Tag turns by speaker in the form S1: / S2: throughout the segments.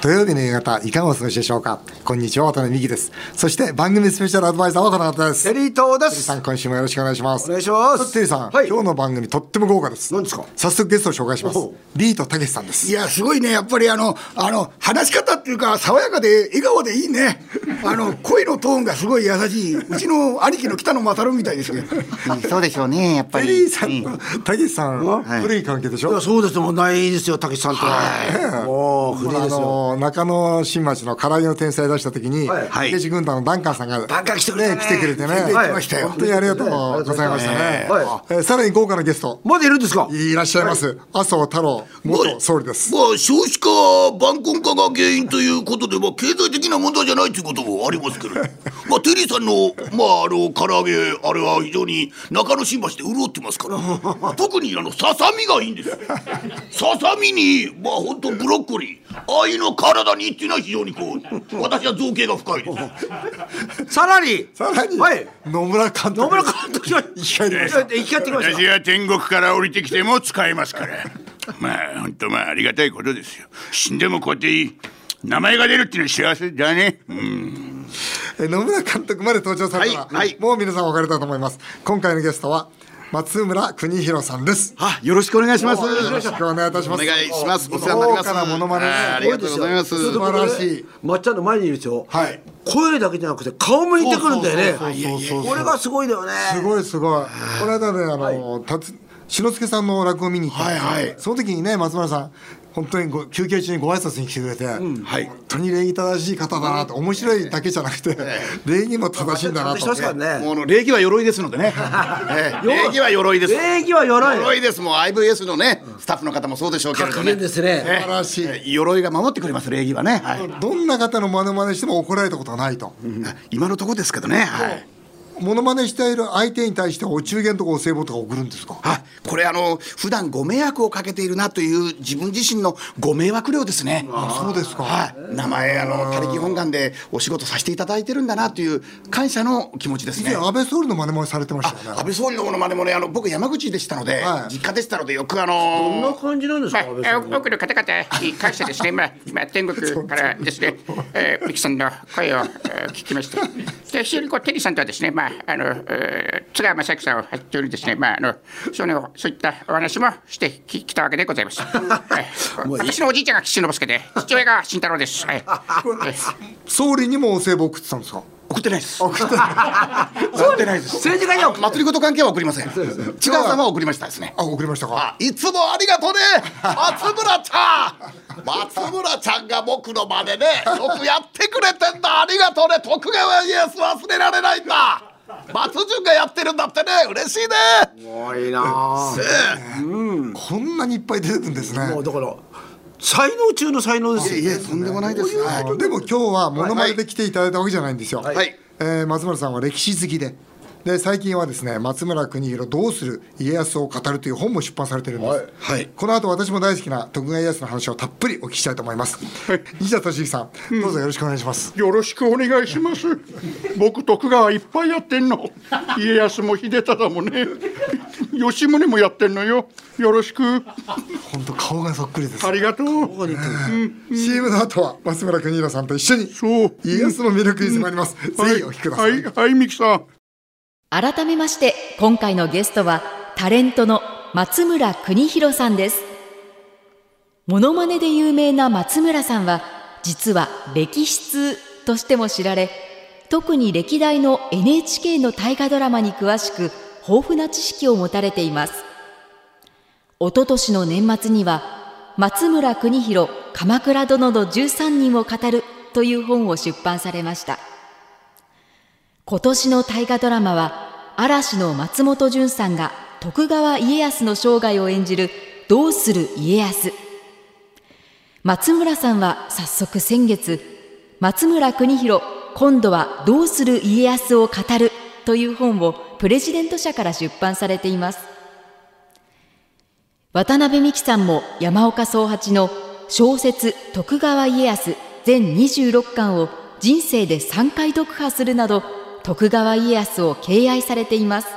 S1: 土曜日の夕方、いかがお過ごしでしょうか？こんにちは、渡辺美希です。そして、番組スペシャルアドバイザーはこの方です。
S2: テリー東です。
S1: テリーさん、今週もよろしくお願いします。
S2: お願いします
S1: テリーさん、
S2: はい
S1: 今日の番組とっても豪華です。
S2: 何ですか？
S1: 早速ゲストを紹介します
S2: おう。
S1: ビートたけしさんです
S3: い。や、すごいね。やっぱりあの、あの、話し方っていうか、爽やかで、笑顔でいいね。あの、声のトーンがすごい優しい。うちの兄貴の北野勝みたいですね。
S4: うんそうでしょうね、やっぱり。
S1: テリーさん
S4: うん
S1: とたけしさん、古い関係でしょ？
S2: いや、そうですもうないですよ、たけしさんとは。もう、古い
S1: あ
S2: ですよ。
S1: の中野新町の唐揚げの天才出した時に、
S2: はい。
S1: 軍団のダンカンさんが、
S3: ダンカン来てくれたね。
S1: 来てくれてね、
S3: 全然来ましたよ
S1: 本当にありがとうございましたね。
S2: は
S1: えーさらに豪華なゲスト、
S2: まだいるんですか？
S1: いらっしゃいます。麻生太郎元総理です。
S3: まあ、少子化、晩婚化が原因ということで、まあ、経済的な問題じゃないということもありますけど。まあ、テリーさんの、まあ、あの、唐揚げ、あれは非常に中野新橋で潤ってますから。特に、あの、ささみがいいんですよ。ささみに、まあ、本当ブロッコリー、愛の体にっていうのは非常にこう、私は造形が深いです。
S2: さらに、
S1: さらに、
S2: はい。
S1: 野村監督。
S2: 野村監督が
S1: 生き返
S2: ってきまし
S5: 私が天国から降りてきても使えますから。まあ本当まあありがたいことですよ。死んでもこうやって名前が出るっていうのは幸せだね？うん。
S1: えー野村監督まで登場されたら、
S4: はいはい。
S1: もう皆さんお分かりだと思います。今回のゲストは松村邦弘さんです。
S4: あ、よろしくお願いします。
S1: よろしくお願いいたします。
S4: お願いします。お世話になります。
S1: 豪華なモノマネ
S4: あありがとうございます。
S1: 素晴らしい。
S2: まっちゃんの前にいるでしょ？
S1: はい。
S2: 声だけじゃなくて、顔も似てくるんだよね。
S1: そうそうそうそう
S2: これがすごいだよね。
S1: すごいすごい。この間ね、あの、たつ志の輔さんの落語を見に行った
S4: はいはい
S1: その時にね、松村さん、本当にご休憩中にご挨拶に来てくれて、
S4: はい
S1: 本当に礼儀正しい方だなと、面白いだけじゃなくて、礼儀も正しいんだなと。
S2: ね。
S4: もう礼儀は鎧ですのでね。ええ礼儀は鎧です。
S2: 礼儀は鎧。
S4: 鎧です。もう IVS のね、スタッフの方もそうでしょうけれどね
S2: すね。
S1: 素晴らしい。
S4: ええ鎧が守ってくれます。礼儀はね。はい。
S1: どんな方のモノマネしても怒られたことがないと。
S4: 今のところですけどね。はい。
S1: モノマネしている相手に対してお中元とかお歳暮とか送るんですか？
S4: はい、これあの普段ご迷惑をかけているなという自分自身のご迷惑料ですね。
S1: そうですか。
S4: はい、名前あの他力本願でお仕事させていただいてるんだなという感謝の気持ちですね。
S1: 以前安倍総理の真似もされてましたよね。
S4: 安倍総理のものまでもねあの僕山口でしたので、
S1: はい。
S4: 実家でしたのでよくあ
S2: どんな
S4: の
S2: 感じなんですか、安倍さ
S6: まあ、
S2: ん
S6: 多くの方々に感謝ですね、まあ、まあ、天国からですね、えー、ミキさんの声を、えー聞きまして、で非常にこうテリーさんとはですね、まああのえー津川雅之さんを発表にですね、まああのそのそういったお話もしてききたわけでございます。はい私のおじいちゃんが岸信介で、父親が慎太郎です。はい。えー
S1: 総理にもお歳暮送ってたんですか？
S4: 送ってないです。送ってないです。
S2: 政治家には
S4: 祭りごと関係は送りません。津川さんは送りましたですね。
S1: あ、送りましたか。
S3: いつもありがとうね松村ちゃん松村ちゃんが僕の真似でよくやってくれてんだありがとうね徳川家康忘れられないんだ松潤がやってるんだってね嬉しいね
S2: すごいなあ
S1: こんなにいっぱい出てくるんですね。
S2: もうだから才能中の才能ですよ
S4: いえとんでもないです。はい
S1: でも今日はモノマネで来ていただいたわけじゃないんですよ。
S4: はい
S1: えー松村さんは歴史好きで。で最近はですね松村邦弘どうする家康を語るという本も出版されてるんです、
S4: はい。
S1: この後私も大好きな徳川家康の話をたっぷりお聞きしたいと思います、西田敏行さん、どうぞよろしくお願いします。
S5: よろしくお願いします。僕徳川いっぱいやってんの。家康も秀忠もね。吉宗もやってんのよ。よろしく。
S1: 本当顔がそっくりです
S5: ありがとう。
S1: CM の後は松村邦弘さんと一緒に。
S5: そう。
S1: 家康の魅力に迫ります、ぜひお聞きください、
S5: はい。はいミキさん
S7: 改めまして今回のゲストはタレントの松村邦弘さんです。モノマネで有名な松村さんは実は歴史通としても知られ特に歴代の NHK の大河ドラマに詳しく豊富な知識を持たれています。おととしの年末には松村邦弘鎌倉殿の13人を語るという本を出版されました。今年の大河ドラマは嵐の松本潤さんが徳川家康の生涯を演じる「どうする家康」松村さんは早速先月松村邦弘今度はどうする家康を語るという本をプレジデント社から出版されています。渡辺美樹さんも山岡宗八の小説徳川家康全26巻を人生で3回読破するなど徳川家康を敬愛されています。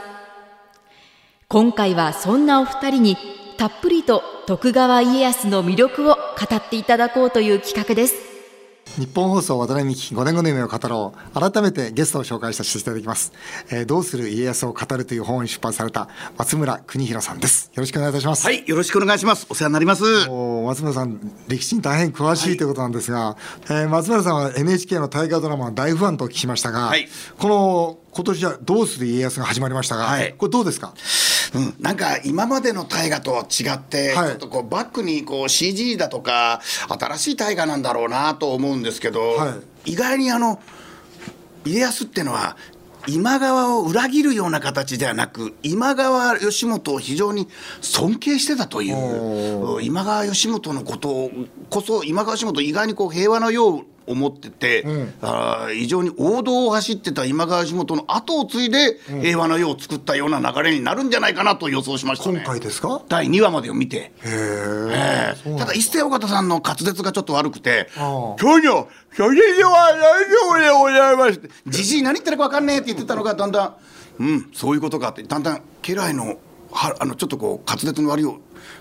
S7: 今回はそんなお二人にたっぷりと徳川家康の魅力を語っていただこうという企画です。
S1: 日本放送渡辺美希5年後の夢を語ろう。改めてゲストを紹介させていただきます、えーどうする家康を語るという本を出版された松村邦弘さんです。よろしくお願いいたします。
S4: はいよろしくお願いします。お世話になります。
S1: お松村さん歴史に大変詳しいということなんですが、えー松村さんは NHK の大河ドラマの大ファンとお聞きしましたが、
S4: はい。
S1: この今年は「どうする家康」が始まりましたが、
S4: はい。
S1: これどうですか？
S4: うん、なんか今までの大河と違って、
S1: はい。
S4: ちょっとこうバックにこう CG だとか新しい大河なんだろうなと思うんですけど、
S1: は
S4: 意外にあの家康ってのは今川を裏切るような形ではなく今川義元を非常に尊敬してたという。うん今川義元のことをこそ今川義元意外にこう平和のよう思ってて、あー非常に王道を走ってた今川義元の後を継いで平和の世を作ったような流れになるんじゃないかなと予想しましたね。
S1: 今回ですか？
S4: 第2話までを見て、
S1: へえ
S4: ええ。ただ一世尾形さんの滑舌がちょっと悪くて
S1: あ
S4: 今日のそれでは何でございますじじい何言ってるか分かんねえって言ってたのがだんだんうんそういうことかって。だんだん家来のはあのちょっとこう滑舌の悪い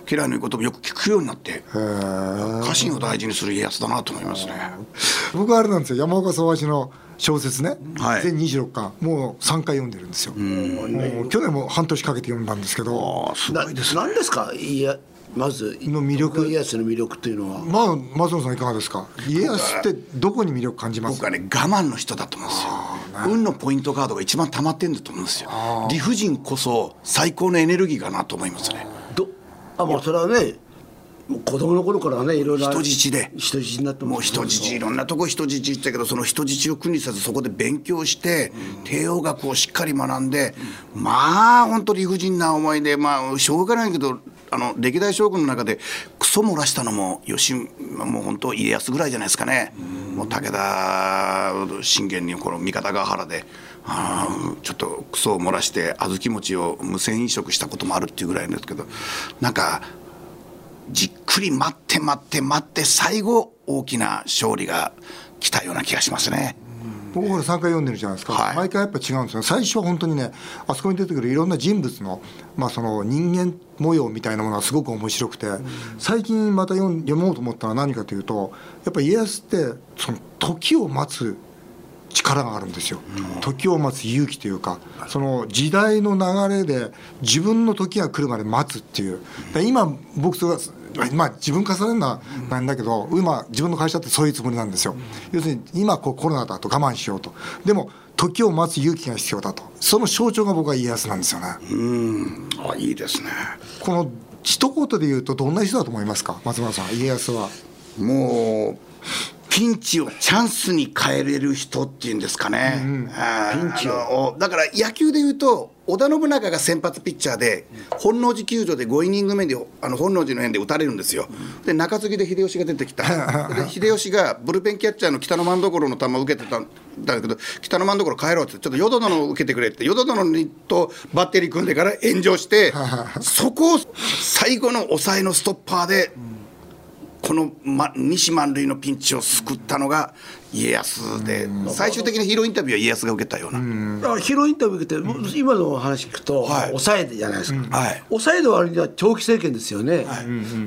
S4: 家来の言うこともよく聞くようになって家臣を大事にする家康だなと思いますね。
S1: 僕はあれなんですよ。山岡総橋の小説ね、
S4: はい。
S1: 全26巻。もう3回読んでるんですよ。去年も半年かけて読んだんですけど。
S2: ななんですか？いやまず
S1: の魅力。
S2: 家康の魅力というのは。
S1: まあ松野さんいかがですか？家康ってどこに魅力感じます？
S4: 僕はね我慢の人だと思うんですよ。運のポイントカードが一番溜まってんだと思うんですよ。理不尽こそ最高のエネルギーかなと思いますね。
S2: どあもうそれはね子供の頃からねいろいろ
S4: 人質で。
S2: 人質になって
S4: もう人質いろんなとこ人質行ったけどその人質を苦にせずそこで勉強して帝王学をしっかり学んでまあ本当理不尽な思いでまあしょうがないけどあの歴代将軍の中でクソ漏らしたのも吉もう本当家康ぐらいじゃないですかね。もう武田信玄にこの三方ヶ原であーちょっとクソを漏らして小豆餅を無銭飲食したこともあるっていうぐらいですけどなんかじっくり待って待って待って最後大きな勝利が来たような気がしますね。
S1: 僕これ3回読んでるじゃないですか、
S4: はい。
S1: 毎回やっぱ違うんですよ最初は本当にねあそこに出てくるいろんな人物の,、まあその人間模様みたいなものがすごく面白くて、最近また読もうと思ったのは何かというとやっぱり家康ってその時を待つ力があるんですよ、時を待つ勇気というかその時代の流れで自分の時が来るまで待つっていう。で今僕それはまあ自分重ねるのはなんだけど今自分の会社ってそういうつもりなんですよ。要するに今こうコロナだと我慢しようと。でも時を待つ勇気が必要だと。その象徴が僕は家康なんですよね。
S4: あいいですね。
S1: この一言で言うとどんな人だと思いますか？松村さん家康は。
S4: もうピンチをチャンスに変えれる人っていうんですかね。ピンチをだから野球で言うと織田信長が先発ピッチャーで本能寺球場で5イニング目であの本能寺の変で打たれるんですよ。で中継ぎで秀吉が出てきた。で秀吉がブルペンキャッチャーの北野万所の球を受けてたんだけど北野万所帰ろうってちょっと淀殿を受けてくれって淀殿にとバッテリー組んでから炎上してそこを最後の抑えのストッパーで。この、ま、西満塁のピンチを救ったのが家康で、最終的なヒーローインタビューは家康が受けたような、
S2: あヒーローインタビュー受けて、今の話聞くと、
S4: はい。
S2: 抑えじゃないですか、
S4: はい。
S2: 抑えの割には長期政権ですよね、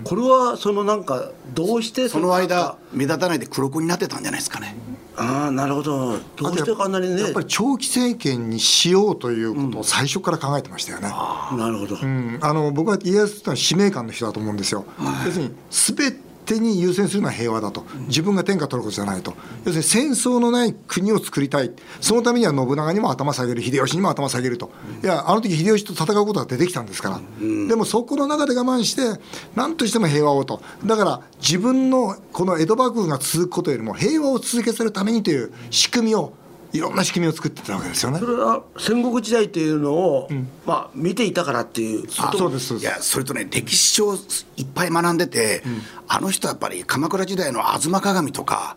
S2: これはそのなんかどうして
S4: その間目立たないで黒子になってたんじゃないですかね。
S2: ああなるほど。どうしてあんなにね。
S1: やっぱり長期政権にしようということを最初から考えてましたよね、
S2: なるほど、
S1: うん、あの僕は家康っていうのは使命感の人だと思うんですよ、要するに全てに優先するのは平和だと。自分が天下取ることじゃないと。要するに戦争のない国を作りたい。そのためには信長にも頭下げる秀吉にも頭下げると。いやあの時秀吉と戦うことが出てきたんですから、でもそこの中で我慢して何としても平和をと。だから自分のこの江戸幕府が続くことよりも平和を続けさせるためにという仕組みをいろんな仕組みを作ってたわけですよね。
S2: そ。れは戦国時代というのを、まあ、見ていたからっていう。
S1: あそうですそうです。
S4: いやそれとね歴史書をいっぱい学んでて、あの人はやっぱり鎌倉時代の「吾妻鏡」とか、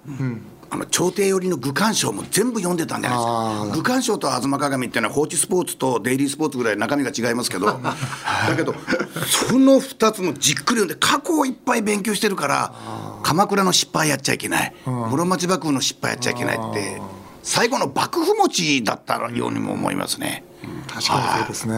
S4: あの朝廷寄りの愚官賞も全部読んでたんじゃないです
S1: あ
S4: か愚官賞と吾妻鏡っていうのは放置スポーツとデイリースポーツぐらい中身が違いますけど。だけどその2つもじっくり読んで過去をいっぱい勉強してるから鎌倉の失敗やっちゃいけない。室町幕府の失敗やっちゃいけないって最後の幕府持ちだったようにも思いますね。
S1: 確かにそうですね。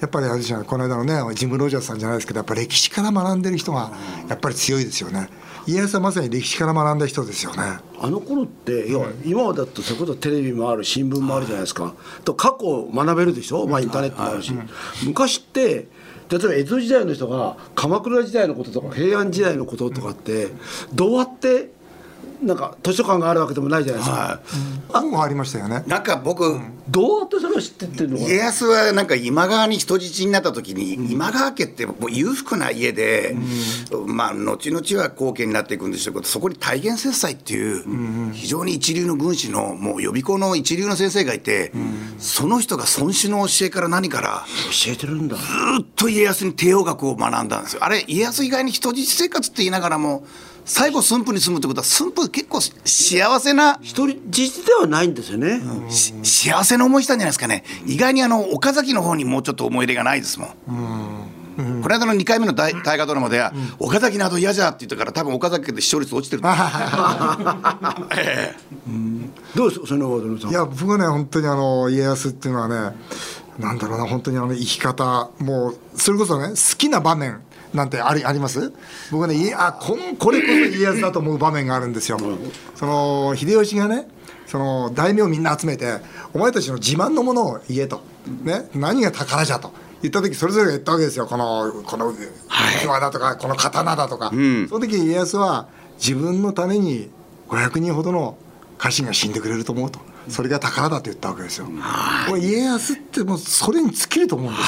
S1: やっぱりあれじゃんこの間のねジム・ロジャースさんじゃないですけどやっぱ歴史から学んでる人がやっぱり強いですよね。家康はまさに歴史から学んだ人ですよね。
S2: あの頃って要は今だとそれこそテレビもある新聞もあるじゃないですか、と過去を学べるでしょ、まあ、インターネットもあるし、昔って例えば江戸時代の人が鎌倉時代のこととか平安時代のこととかってどうやってなんか図書館があるわけでもないじゃないですか、
S1: 本もありましたよね。
S4: なんか僕、
S2: どうやってそれを知ってってるのか
S4: 家康はなんか今川に人質になった時に、今川家ってもう裕福な家で、まあ後々は後家になっていくんでしょうけどそこに大元節斎っていう非常に一流の軍師のもう予備校の一流の先生がいて、その人が孫子の教えから何から
S2: 教えてるんだ。
S4: ずっと家康に帝王学を学んだんですよ。あれ家康以外に人質生活って言いながらも最後駿府に住むってことは駿府結構幸せな
S2: 一人実ではないんですよね、
S4: し幸せな思いしたんじゃないですかね。意外にあの岡崎の方にもうちょっと思い入れがないですもん。この間の2回目の大大河ドラマでは、岡崎など嫌じゃって言ったから多分岡崎で視聴率落ちてる
S2: どうです？かその
S1: いや僕はね本当にあの家康っていうのはねなんだろうな本当にあの生き方もうそれこそね好きな場面なんてありあります？僕はねいあこんこれこそ家康だと思う場面があるんですよ。その秀吉がねその大名みんな集めてお前たちの自慢のものを言えと、ね、何が宝じゃと。言った時それぞれが言ったわけですよ。このこの岩だとかこの刀だとか、その時家康は自分のために500人ほどの家臣が死んでくれると思うとそれが宝だと言ったわけですよ。これ家康ってもうそれに尽きると思うんで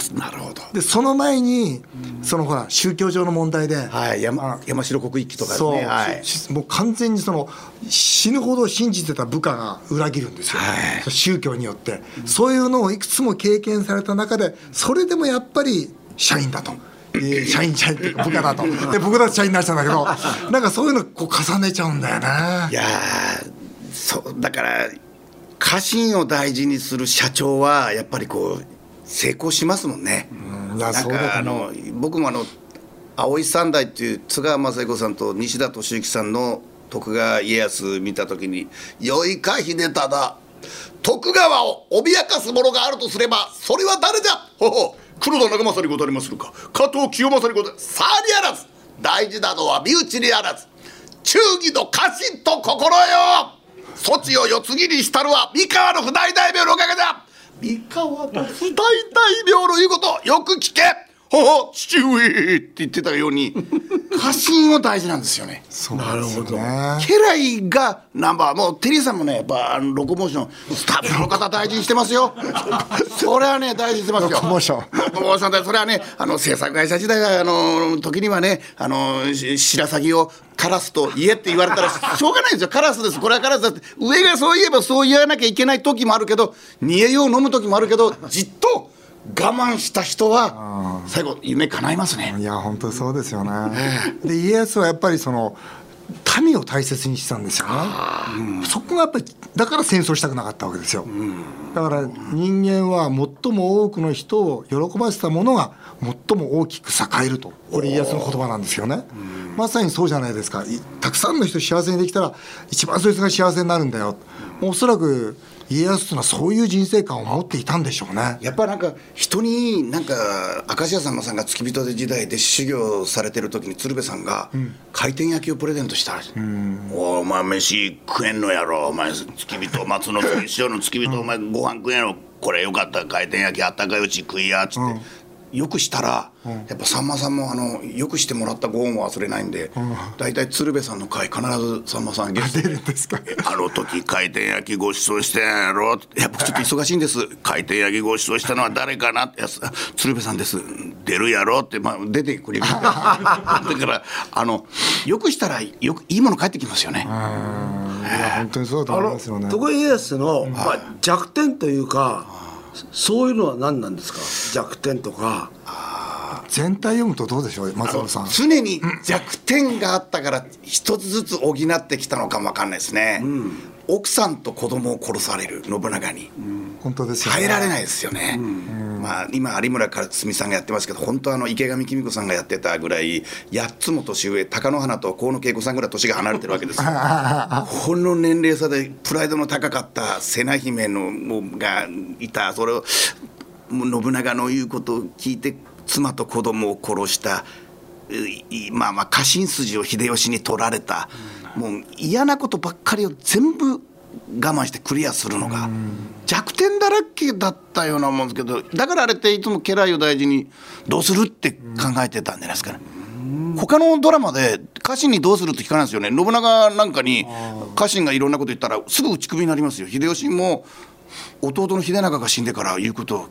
S1: すよね。
S4: なるほど。
S1: でその前にそのほら宗教上の問題で、
S4: はい山山城国一揆とかです
S1: そう、
S4: ねはい。
S1: しもう完全にその死ぬほど信じてた部下が裏切るんですよ、
S4: はい。
S1: 宗教によって、そういうのをいくつも経験された中でそれでもやっぱり社員だと。えー 社員社員っていうか部下だと。で僕だって社員になっちゃうんだけど。なんかそういうのこう重ねちゃうんだよね。
S4: いやーそうだから家臣を大事にする社長はやっぱりこう成功しますもんね。
S1: いや
S4: なんかあの僕もあの青井三代っていう津川雅彦さんと西田敏行さんの徳川家康見た時に「よいか秀忠徳川を脅かす者があるとすればそれは誰じゃほほ
S5: 黒田長政にござりまするか。加藤清正にござり
S4: さあにあらず。大事なのは身内にあらず。忠義の家臣と心よ措置を世継ぎにしたるは三河の不大大名のおかげだ。三河の不大大名の言うことよく聞け。ほほ父上って言ってたように家臣を大事なんですよね。
S1: そうなんですよね。
S4: 家来がナンバーもうテリーさんもねやっぱロコモーションスタッフの方大事にしてますよ。それはね大事にしてますよ。
S1: ロコモーション。
S4: ロコモーションでそれはねあの制作会社時代あの時にはねあのし白鷺をカラスと言えって言われたらしょうがないんですよ。カラスです。これはカラスだって。上がそう言えばそう言わなきゃいけない時もあるけど煮えよう飲む時もあるけどじっと我慢した人は最後夢叶いますね
S1: いや本当にそうですよね。で家康はやっぱりその民を大切にしてたんですよね。そこがやっぱりだから戦争したくなかったわけですよ。だから人間は最も多くの人を喜ばせたものが最も大きく栄えるとこれ家康の言葉なんですよね。まさにそうじゃないですか。いたくさんの人幸せにできたら一番そいつが幸せになるんだよ。おそらく家康というのはそういう人生観を持っていたんでしょうね。
S4: やっぱなんか人になんか明石家さんまさんが付き人で時代で修行されてる時に鶴瓶さんが回転焼きをプレゼントしたらしい、
S5: お前飯食えんのやろ。お前付き人松の付き塩の付き人。お前ご飯食えんやろ。これよかった。ら回転焼きあったかいうち食いやっつって、
S4: よくしたら、やっぱさんまさんもあのよくしてもらったご恩を忘れないんで、大体鶴瓶さんの回必ずさんまさんゲスト
S1: 出るんですか？
S5: あの時回転焼きご馳走したんやろ。
S4: いや僕ちょっと忙しいんです。
S5: 回転焼きご馳走したのは誰かな？ってやつ
S4: 鶴瓶さんです。
S5: 出るやろ？って
S4: まあ、出てくれる。だからあのよくしたらよくいいもの返ってきますよね。
S1: いや本当にそうだと思いますよね。
S2: 徳川家康の、まあ、弱点というかそういうのは何なんですか？弱点とか。
S1: 全体読むとどうでしょう松尾さん。
S4: 常に弱点があったから一つずつ補ってきたのかもわかんないですね、奥さんと子供を殺される信長に、
S1: 本当ですよね。
S4: 耐えられないですよね、まあ、今有村架純さんがやってますけど本当はあの池上紀美子さんがやってたぐらい8つも年上貴乃花と河野恵子さんぐらい年が離れてるわけですよ。この年齢差でプライドの高かった瀬名姫のがいた。それを信長の言うことを聞いて妻と子供を殺したいまあまあ家臣筋を秀吉に取られた、もう嫌なことばっかりを全部我慢してクリアするのが弱点だらけだったようなもんですけどだからあれっていつも家来を大事にどうするって考えてたんじゃないですかね。他のドラマで家臣にどうするって聞かないんですよね信長なんかに家臣がいろんなこと言ったらすぐ打ち首になりますよ秀吉も弟の秀長が死んでから言うこと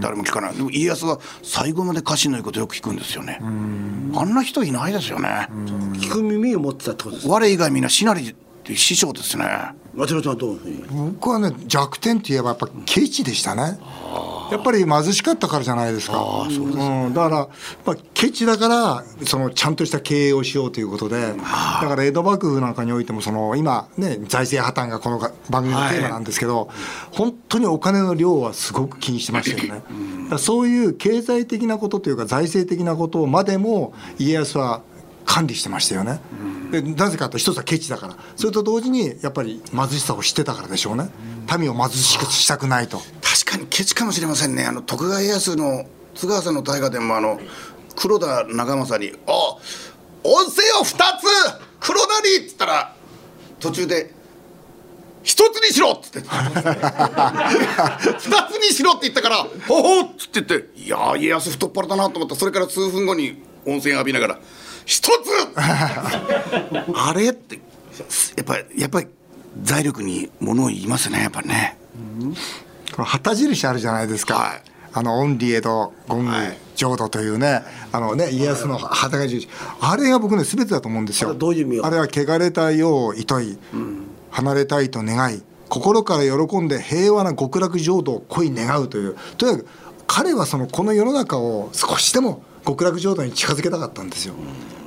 S4: 誰も聞かない、でも家康は最後まで家臣の言うことよく聞くんですよね。あんな人いないですよね。
S2: 聞く耳を持ってたってことです
S4: 我以外みんなしなり師匠ですね
S2: 松本さんはどう
S1: 僕はね弱点って言えばやっぱケチでしたね。やっぱり貧しかったからじゃないですか。うん、だから、まあ、ケチだからそのちゃんとした経営をしようということでだから江戸幕府なんかにおいてもその今ね財政破綻がこの番組のテーマなんですけど、本当にお金の量はすごく気にしてましたよね、だからそういう経済的なことというか財政的なことまでも家康は管理してましたよね、でなぜかと一つはケチだからそれと同時にやっぱり貧しさを知ってたからでしょうね民を貧しくしたくないと
S4: 確かにケチかもしれませんねあの徳川家康の津川さんの大河でもあの黒田長政に「あ温泉を2つ黒田に!」っつったら途中で「一つにしろ!」っつって 二つにしろって言ったから「ほほっ!」つって言って「いやー家康太っ腹だなと思ったそれから数分後に温泉浴びながら「一つ! 」あれって。やっぱりやっぱり財力に物を言いますねやっぱりね。
S1: この旗印あるじゃないですか、
S4: はい。
S1: あの恩理江戸権武浄土というね、あのね家康の旗印。あれが僕ね全てだと思うんですよ。
S2: あれどういう意味が
S1: あれは汚れた世を厭い、離れたいと願い心から喜んで平和な極楽浄土を恋願うという。とにかく彼はそのこの世の中を少しでも極楽浄土に近づけたかったんですよ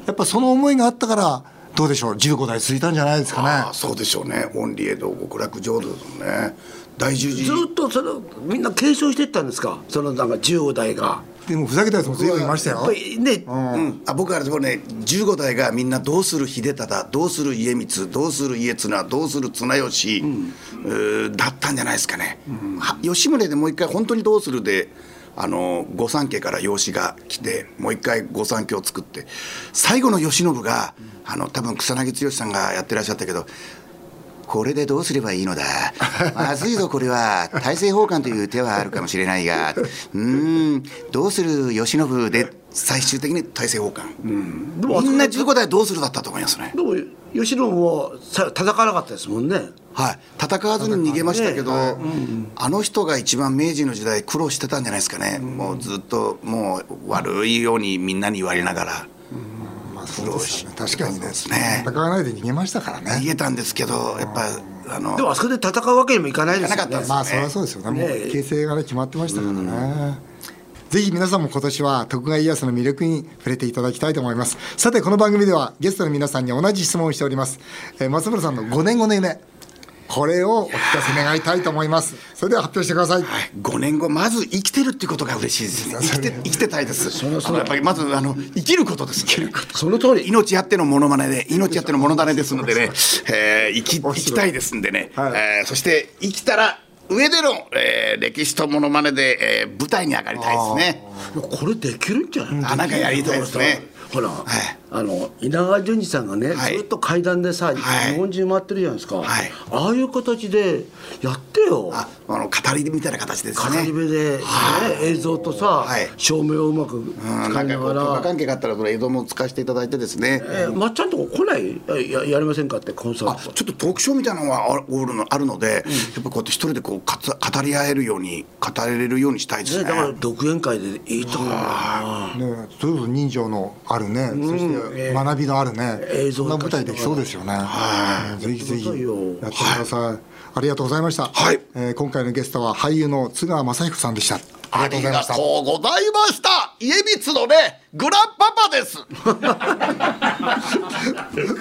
S1: やっぱその思いがあったからどうでしょう15代続いたんじゃないですかね。
S4: ああそうでしょうね。恩理江戸極楽浄土ですね。大十字。
S2: ずっとそれをみんな継承していったんですか？そのなんか15代が。
S1: でもふざけたやつも随分いましたよ。
S2: やっぱりね、
S4: うん、あ僕はでもね。15代がみんなどうする秀忠どうする家光どうする家綱どうする綱吉、うーだったんじゃないですかね、は吉宗でもう一回本当にどうするであの御三家から養子が来てもう一回御三家を作って最後の慶喜があの多分草薙剛さんがやってらっしゃったけどこれでどうすればいいのだ？まずいぞこれは。大政奉還という手はあるかもしれないが。うーん。どうする慶喜で最終的に大政奉還、
S2: でも
S4: みんな15代どうするだったと思いますね。
S2: でも慶喜もさ戦わなかったですもんね
S4: はい。戦わずに逃げましたけど、あの人が一番明治の時代苦労してたんじゃないですかね、もうずっともう悪いようにみんなに言われながら。
S1: まあそうですよね。確かにね
S4: ですね。
S1: 戦わないで逃げましたからね。
S4: 逃げたんですけどやっぱあの
S2: でもあそこで戦うわけにもいかないですよね。
S4: いかなかったです
S1: まあそりゃそうですよね。もう
S2: ね
S1: 形勢がね決まってましたからね、ぜひ皆さんも今年は徳川家康の魅力に触れていただきたいと思います。さてこの番組ではゲストの皆さんに同じ質問をしております、えー松村さんの5年後の夢これをお聞かせ願いたいと思います。それでは発表してください、
S4: 5年後まず生きてるっていうことが嬉しいですね。生きて生きてたいです。あのやっぱりまずあの生きることですね。
S2: その通り
S4: 命あってのモノマネで命あってのモノマネですのでね、えー生き生きたいですんでね、
S1: はい。
S4: えーそして生きたら上での、えー歴史とモノマネで、えー舞台に上がりたいですね。
S2: いやこれできるんじゃない？
S4: あなんかやりたいですね
S2: ほら、
S4: い。
S2: あの稲川淳二さんがね、
S4: はい。
S2: ずっと階段でさ、
S4: はい。
S2: 日本中回ってるじゃないですか、
S4: はい。
S2: ああいう形でやってよ。
S4: ああの語りみたいな形です
S2: 語
S4: ね
S2: り部で、ね映像とさ、
S4: はい。
S2: 照明をうまく
S4: うん。
S2: 使
S4: ない
S2: ながら。
S4: 可関係があったらその映像も使わせていただいてですね、
S2: えーまっちゃんとこ来ない？やややりませんかってコンサ
S4: あ
S2: ート。
S4: ちょっとトークショーみたいなのがあるのあるので、やっぱこうやって一人でこうかつ語り合えるように語れるようにしたいです
S2: ね、
S4: ね
S2: だから独演会でいいと思うな
S1: ね、それこそ人情のあるね、そして学びのあるね、
S2: 映像
S1: そんな舞台できそうですよね。はい、ぜひぜひやってください。ありがとうございました。
S4: はい
S1: えー今回のゲストは俳優の津川雅彦さんでした。あ
S3: あ
S1: りがとうございました。
S3: りがとうございました家光のねグランパパです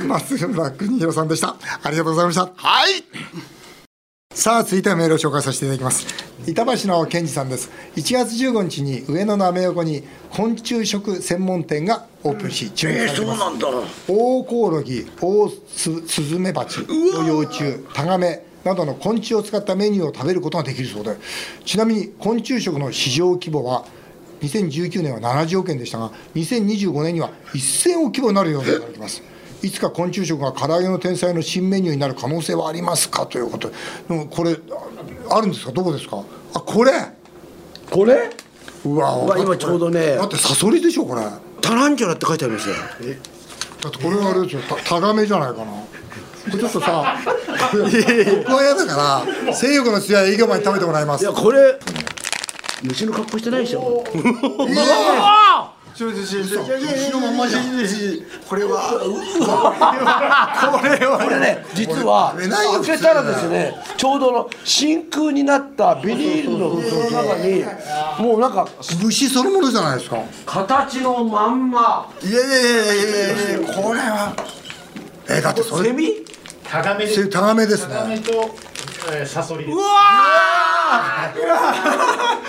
S1: 松村邦弘さんでした。ありがとうございました。
S3: はい
S1: さあ続いてはメールを紹介させていただきます。板橋の健二さんです。1月15日に上野のアメ横に昆虫食専門店がオープンし注目されています、
S2: なんだ。
S1: オオコオロギ、オオススズメバチの幼虫、タガメなどの昆虫を使ったメニューを食べることができるそうで、ちなみに昆虫食の市場規模は2019年は70億円でしたが2025年には1000億規模になるようになりますいつか昆虫食が唐揚げの天才の新メニューになる可能性はありますか？ということで。でもこれあるんですか？どこですか？あこれ？
S2: これ？
S1: うわ
S2: 今ちょうどね。
S1: だってサソリでしょこれ。だ
S2: タランチュラって書いてありますよ。
S1: ってこれはあれですよ。たタガメじゃないかな。これちょっとさ僕は嫌だから性欲の強い営業マンに食べてもらいます。
S2: いやこれ虫の格好してないでしょ
S1: これは。
S2: これね実は
S1: 食べないよ。
S2: 開けたらですねちょうどの真空になったビニールの袋の中にもうなんか
S1: 虫そのものじゃないですか。
S2: 形のまんま。
S1: いやいやいやいやいやこれは。えだってそれ。
S2: セミ？
S8: タガメで
S1: すね。
S8: タガメと、えー、サソリです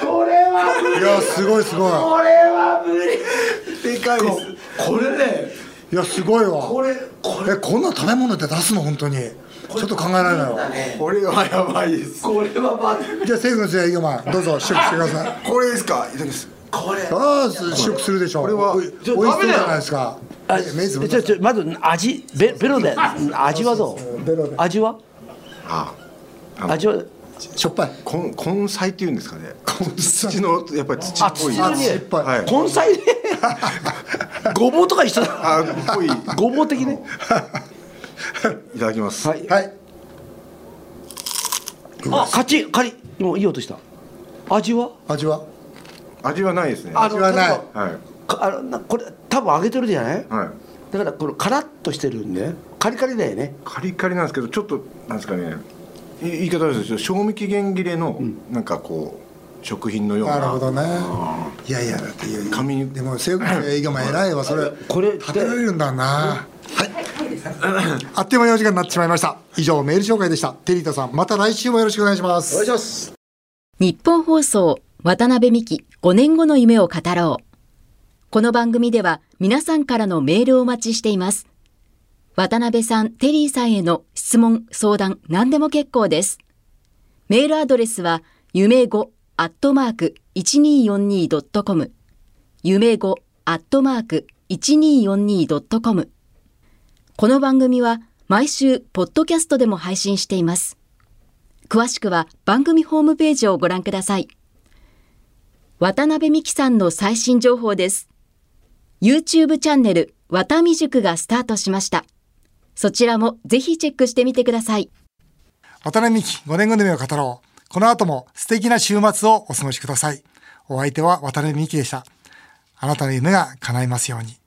S2: これはい
S1: やすごいすごい。
S2: これは無理。でかいです。これね
S1: いやすごいわ。
S2: これこれ。
S1: えこんな食べ物で出すの？本当に。ちょっと考えられないわ。
S9: これはやばいです。
S2: これはまず。
S1: じゃあ政府の強い営業マンどうぞ試食してください。
S9: これですか？いただきます。
S2: これ。
S1: ああ試食するでしょう。これ
S9: は。
S1: おい美味しそうじゃないですか。
S2: あちょちょまず味ベベロで。味はどう？
S1: ベロで。
S2: 味は？
S9: ああ
S2: 味は？
S1: しょっぱい。
S9: 根根菜っていうんですかね。土のやっぱり土
S2: あ
S9: っぽい。
S2: 土の匂い。
S1: しょっぱい
S9: はい
S2: 根菜ね。ごぼうとか一緒だ。
S9: あっぽい。
S2: ごぼう的ね。
S9: いただきます。
S2: はい。
S1: はい。
S2: あカチッカリ。もういい音した。味は？
S1: 味は？
S9: 味はないですね。
S2: あ
S1: 味はない。
S9: はい。
S2: かあのなこれ多分揚げてるじゃない？
S9: はい。
S2: だからこのカラッとしてるんでカリカリだよね。
S9: カリカリなんですけどちょっとなんですかね。い言い方ですけど賞味期限切れのなんかこう食品のような。
S1: なるほどね。いやいやだっていや。
S9: 紙に。
S1: でも政府の営業マン偉いわそれ。
S2: これ
S1: 食べられるんだな。はい。あっという間にお時間になってしまいました。以上メール紹介でした。テリータさんまた来週もよろしくお願いします。
S2: お願いします。
S7: 日本放送渡辺美希5年後の夢を語ろう。この番組では皆さんからのメールをお待ちしています。渡辺さん、テリーさんへの質問、相談、何でも結構です。メールアドレスは、夢5アットマーク 1242.com 夢5アットマーク 1242.com この番組は毎週、ポッドキャストでも配信しています。詳しくは番組ホームページをご覧ください。渡辺美希さんの最新情報です。YouTube チャンネル、渡未塾がスタートしました。そちらもぜひチェックしてみてください。
S1: 渡辺美希5年後の夢を語ろう。この後も素敵な週末をお過ごしください。お相手は渡辺美希でした。あなたの夢が叶いますように。